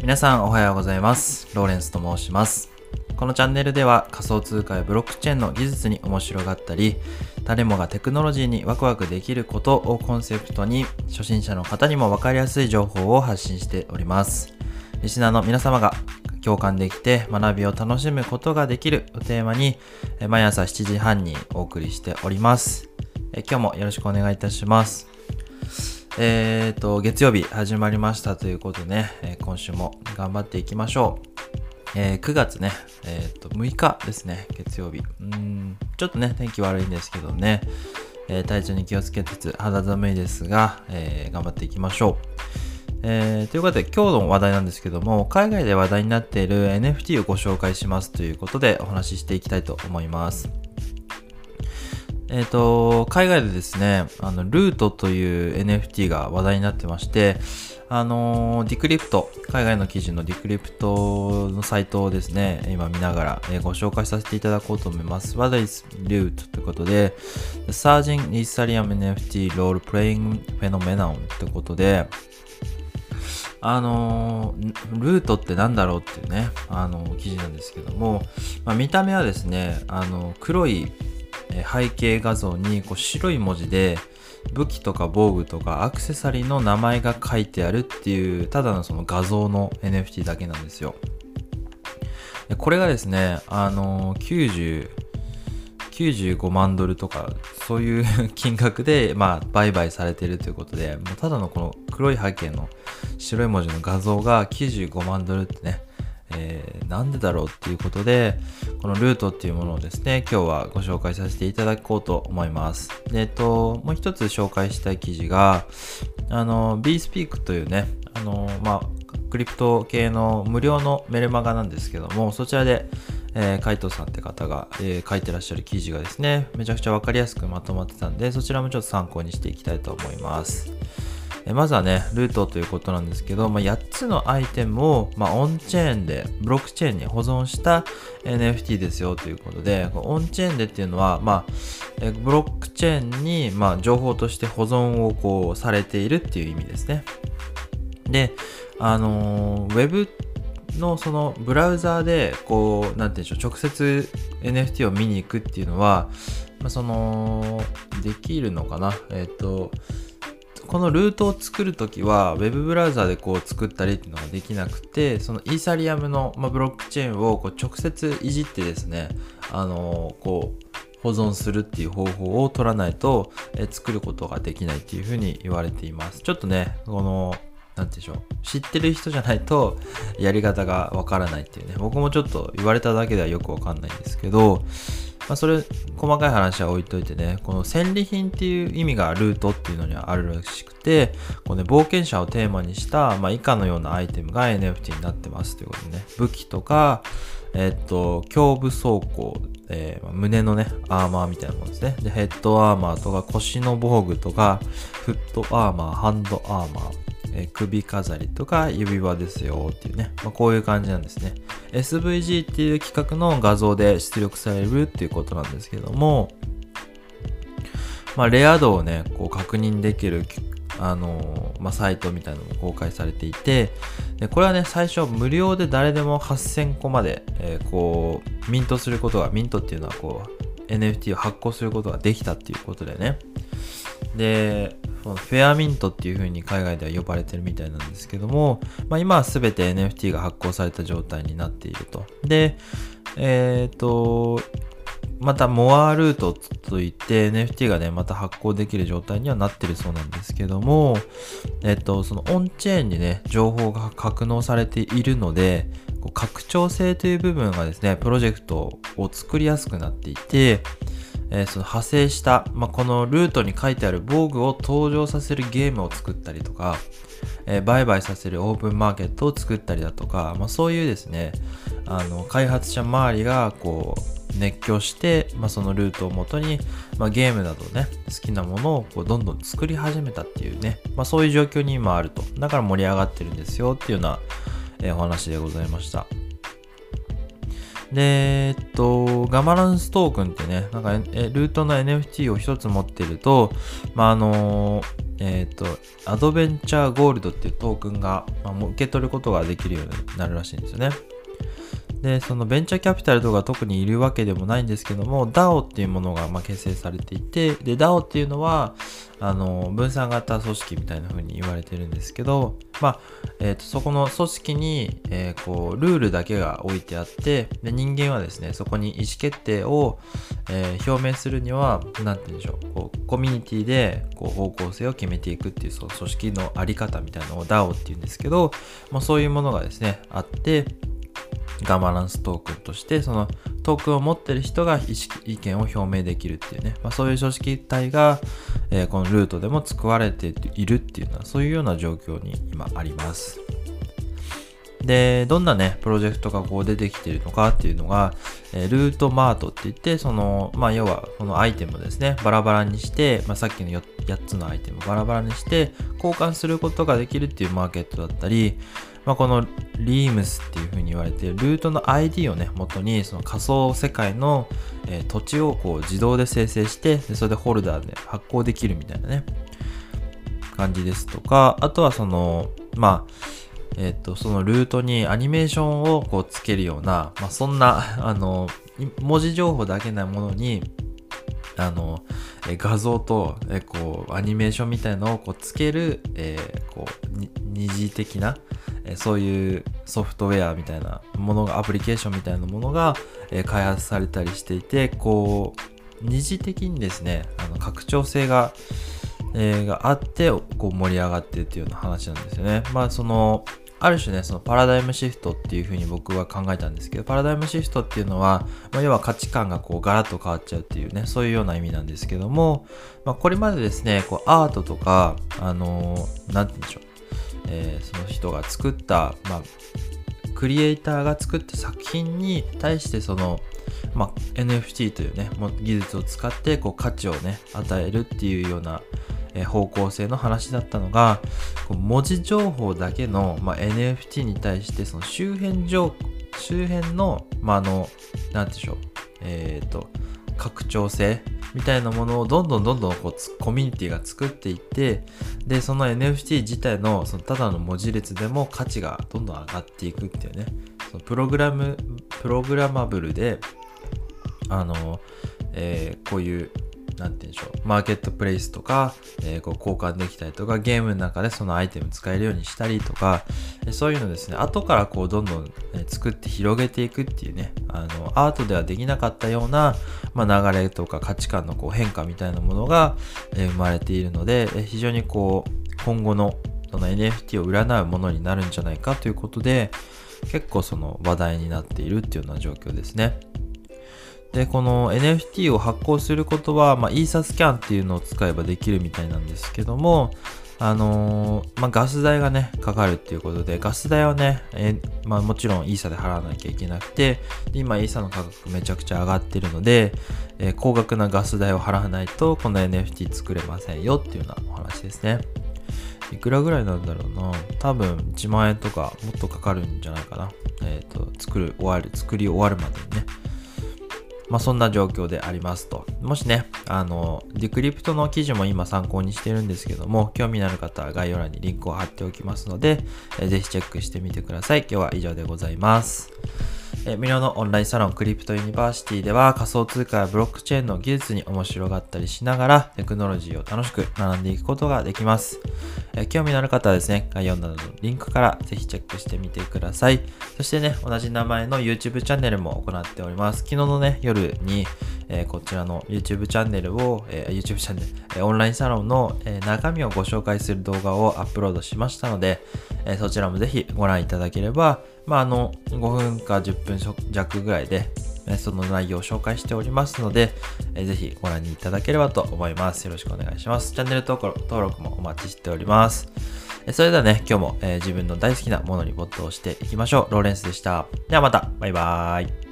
皆さんおはようございます。ローレンスと申します。このチャンネルでは仮想通貨やブロックチェーンの技術に面白がったり、誰もがテクノロジーにワクワクできることをコンセプトに、初心者の方にもわかりやすい情報を発信しております。リスナーの皆様が共感できて学びを楽しむことができるをテーマに、毎朝7時半にお送りしております。今日もよろしくお願いいたします。えーと、月曜日始まりましたということでね、えー今週も頑張っていきましょう。えー9月ね、えーと、6日ですね、月曜日。うん、ちょっとね、天気悪いんですけどね、え体調に気をつけつつ肌寒いですが、え頑張っていきましょう。えーということで今日の話題なんですけども、海外で話題になっている NFT をご紹介しますということでお話ししていきたいと思います。えっ、と、海外でですね、あの、ルートという NFT が話題になってまして、あのディクリプト、海外の記事のディクリプトのサイトをですね、今見ながら、えご紹介させていただこうと思います。What is Root? ということで、The Surging Ethereum NFT Role Playing Phenomenon ということで、あのルートってなんだろうっていうね、あの記事なんですけども、まあ、見た目はですね、あの黒い背景画像にこう白い文字で武器とか防具とかアクセサリーの名前が書いてあるっていうただのその画像の NFT だけなんですよ。これがですね、あの90 95万ドルとかそういう 金額で、まあ、売買されてるということでもうただのこの黒い背景の白い文字の画像が95万ドルってね、えーなんでだろうっていうことでこのルートっていうものをですね今日はご紹介させていただこうと思いますでえっともう一つ紹介したい記事があの BeSpeak というねあのまあクリプト系の無料のメルマガなんですけどもそちらでえー、海藤さんって方が、えー書いてらっしゃる記事がですね、めちゃくちゃわかりやすくまとまってたんで、そちらもちょっと参考にしていきたいと思います。えまずはね、ルートということなんですけど、まあ、8つのアイテムを、まあ、オンチェーンで、ブロックチェーンに保存した NFT ですよということで、オンチェーンでっていうのは、まあ、えブロックチェーンに、まあ、情報として保存をこうされているっていう意味ですね。で、あのーウェブのそのブラウザーでこうなんて言うんでしょう直接 NFT を見に行くっていうのは、まあ、そのできるのかな？えっ、とこのルートを作るときは Web ブラウザでこう作ったりっていうのができなくてそのイーサリアムの、まあ、ブロックチェーンをこう直接いじってですねあのこう保存するっていう方法を取らないと、えー作ることができないっていうふうに言われています。ちょっとねこのなんて言うんでしょう知ってる人じゃないとやり方がわからないっていうね。僕もちょっと言われただけではよくわかんないんですけど、まあ、それ細かい話は置いといてねこの戦利品っていう意味がルートっていうのにはあるらしくてこう、ね、冒険者をテーマにした、まあ、以下のようなアイテムが NFT になってますということでね武器とかえっと胸部装甲えー胸のね、アーマーみたいなものですね。で、ヘッドアーマーとか腰の防具とか、フットアーマー、ハンドアーマー、え首飾りとか指輪ですよっていうね、まあ、こういう感じなんですね SVG っていう企画の画像で出力されるっていうことなんですけどもまあレア度をねこう確認できるあのまあ、サイトみたいなのも公開されていてでこれはね最初無料で誰でも8000個まで、えーこうミントすることがミントっていうのはこう NFT を発行することができたっていうことでね。でフェアミントっていう風に海外では呼ばれてるみたいなんですけども、まあ、今は全て NFT が発行された状態になっていると。で、えっ、と、またモアルートといって NFT がね、また発行できる状態にはなってるそうなんですけども、えっ、と、そのオンチェーンにね、情報が格納されているので、拡張性という部分がですね、プロジェクトを作りやすくなっていて、えーその派生した、まあ、このルートに書いてある防具を登場させるゲームを作ったりとか、え売買させるオープンマーケットを作ったりだとか、まあ、そういうですねあの開発者周りがこう熱狂して、まあ、そのルートをもとに、まあ、ゲームなどね好きなものをこうどんどん作り始めたっていうね、ま、そういう状況に今あると。だから盛り上がってるんですよっていうような、えお話でございました。で、えっと、ガマランストークンってね、なんか、えルートの NFT を一つ持ってると、まあ、あの、えっと、アドベンチャーゴールドっていうトークンが、まあ、もう受け取ることができるようになるらしいんですよね。で、そのベンチャーキャピタルとか特にいるわけでもないんですけども、DAO っていうものがま結成されていて、で、DAO っていうのは、あの、分散型組織みたいな風に言われてるんですけど、まあ、えっ、ー、と、そこの組織に、えー、こう、ルールだけが置いてあって、で、人間はですね、そこに意思決定を、えー、表明するには、なんて言うんでしょう、こう、コミュニティで、こう、方向性を決めていくっていう、その組織のあり方みたいなのを DAO って言うんですけど、まあ、そういうものがですね、あって、ガバナンストークンとしてそのトークンを持ってる人が意識意見を表明できるっていうね、まあ、そういう組織体が、えー、このルートでも作られているっていうのはそういうような状況に今あります。で、どんなね、プロジェクトがこう出てきてるのかっていうのが、え、ルートマートって言って、その、まあ、要は、このアイテムですね、バラバラにして、まあ、さっきの 8, 8つのアイテムバラバラにして、交換することができるっていうマーケットだったり、まあ、このリームスっていう風に言われてルートの ID をね、元にその仮想世界の、えー、土地をこう自動で生成してで、それでホルダーで発行できるみたいなね、感じですとか、あとはその、まあ、えっ、ー、と、そのルートにアニメーションをこうつけるような、まあ、そんな、あの、文字情報だけなものに、あの、画像と、えこう、アニメーションみたいのをこうつける、えー、こう、二次的な、えそういうソフトウェアみたいなものが、アプリケーションみたいなものが、え開発されたりしていて、こう、二次的にですね、あの拡張性が、え、があって、こう盛り上がってるっていうような話なんですよね。まあその、ある種ね、そのパラダイムシフトっていうふうに僕は考えたんですけど、パラダイムシフトっていうのは、まあ、要は価値観がこうガラッと変わっちゃうっていうね、そういうような意味なんですけども、まあ、これまでですね、こうアートとか、あのー、なんて言うんでしょう、えー、その人が作った、まあ、クリエイターが作った作品に対してその、まあ、NFT というね、技術を使ってこう価値をね、与えるっていうような、方向性の話だったのが、文字情報だけの、まあ、NFT に対してその周辺情周辺の、まあ、あの、なんでしょう、えっ、ー、と、拡張性みたいなものをどんどんどんどんこうコミュニティが作っていってでその NFT 自体のそのただの文字列でも価値がどんどん上がっていくっていうね。そのプログラムプログラマブルであの、えー、こういうなんて言うんでしょう、マーケットプレイスとか、えー、こう交換できたりとか、ゲームの中でそのアイテム使えるようにしたりとか、そういうのですね、後からこうどんどん、作って広げていくっていうね、あの、アートではできなかったような、まあ、流れとか価値観のこう変化みたいなものが、え、生まれているので、え、非常にこう、今後のその NFT を占うものになるんじゃないかということで、結構その話題になっているっていうような状況ですね。で、この NFT を発行することは、まあ、イーサスキャンっていうのを使えばできるみたいなんですけども、あのー、まあ、ガス代がね、かかるっていうことで、ガス代はね、え、まあ、もちろんイーサで払わなきゃいけなくて、今イーサの価格めちゃくちゃ上がってるので、えー、高額なガス代を払わないと、この NFT 作れませんよっていうようなお話ですね。いくらぐらいなんだろうな。多分1万円とかもっとかかるんじゃないかな。えっ、と、作る、終わる、作り終わるまでにね。まあ、そんな状況でありますと。もしね、あの、 Decrypt の記事も今参考にしてるんですけども、興味のある方は概要欄にリンクを貼っておきますので、えー、ぜひチェックしてみてください。今日は以上でございます。え無料のオンラインサロンクリプトユニバーシティでは仮想通貨やブロックチェーンの技術に面白がったりしながらテクノロジーを楽しく学んでいくことができます。え興味のある方はですね、概要欄のリンクからぜひチェックしてみてください。そしてね、同じ名前の YouTube チャンネルも行っております。昨日のね、夜に、えー、こちらの YouTube チャンネルを、えー、YouTube チャンネル、えー、オンラインサロンの、え中身をご紹介する動画をアップロードしましたので、えそちらもぜひご覧いただければ、まあ、あの、5分か10分弱ぐらいで、その内容を紹介しておりますので、ぜひご覧いただければと思います。よろしくお願いします。チャンネル登録もお待ちしております。それではね、今日も、自分の大好きなものに没頭していきましょう。ローレンスでした。ではまた、バイバーイ。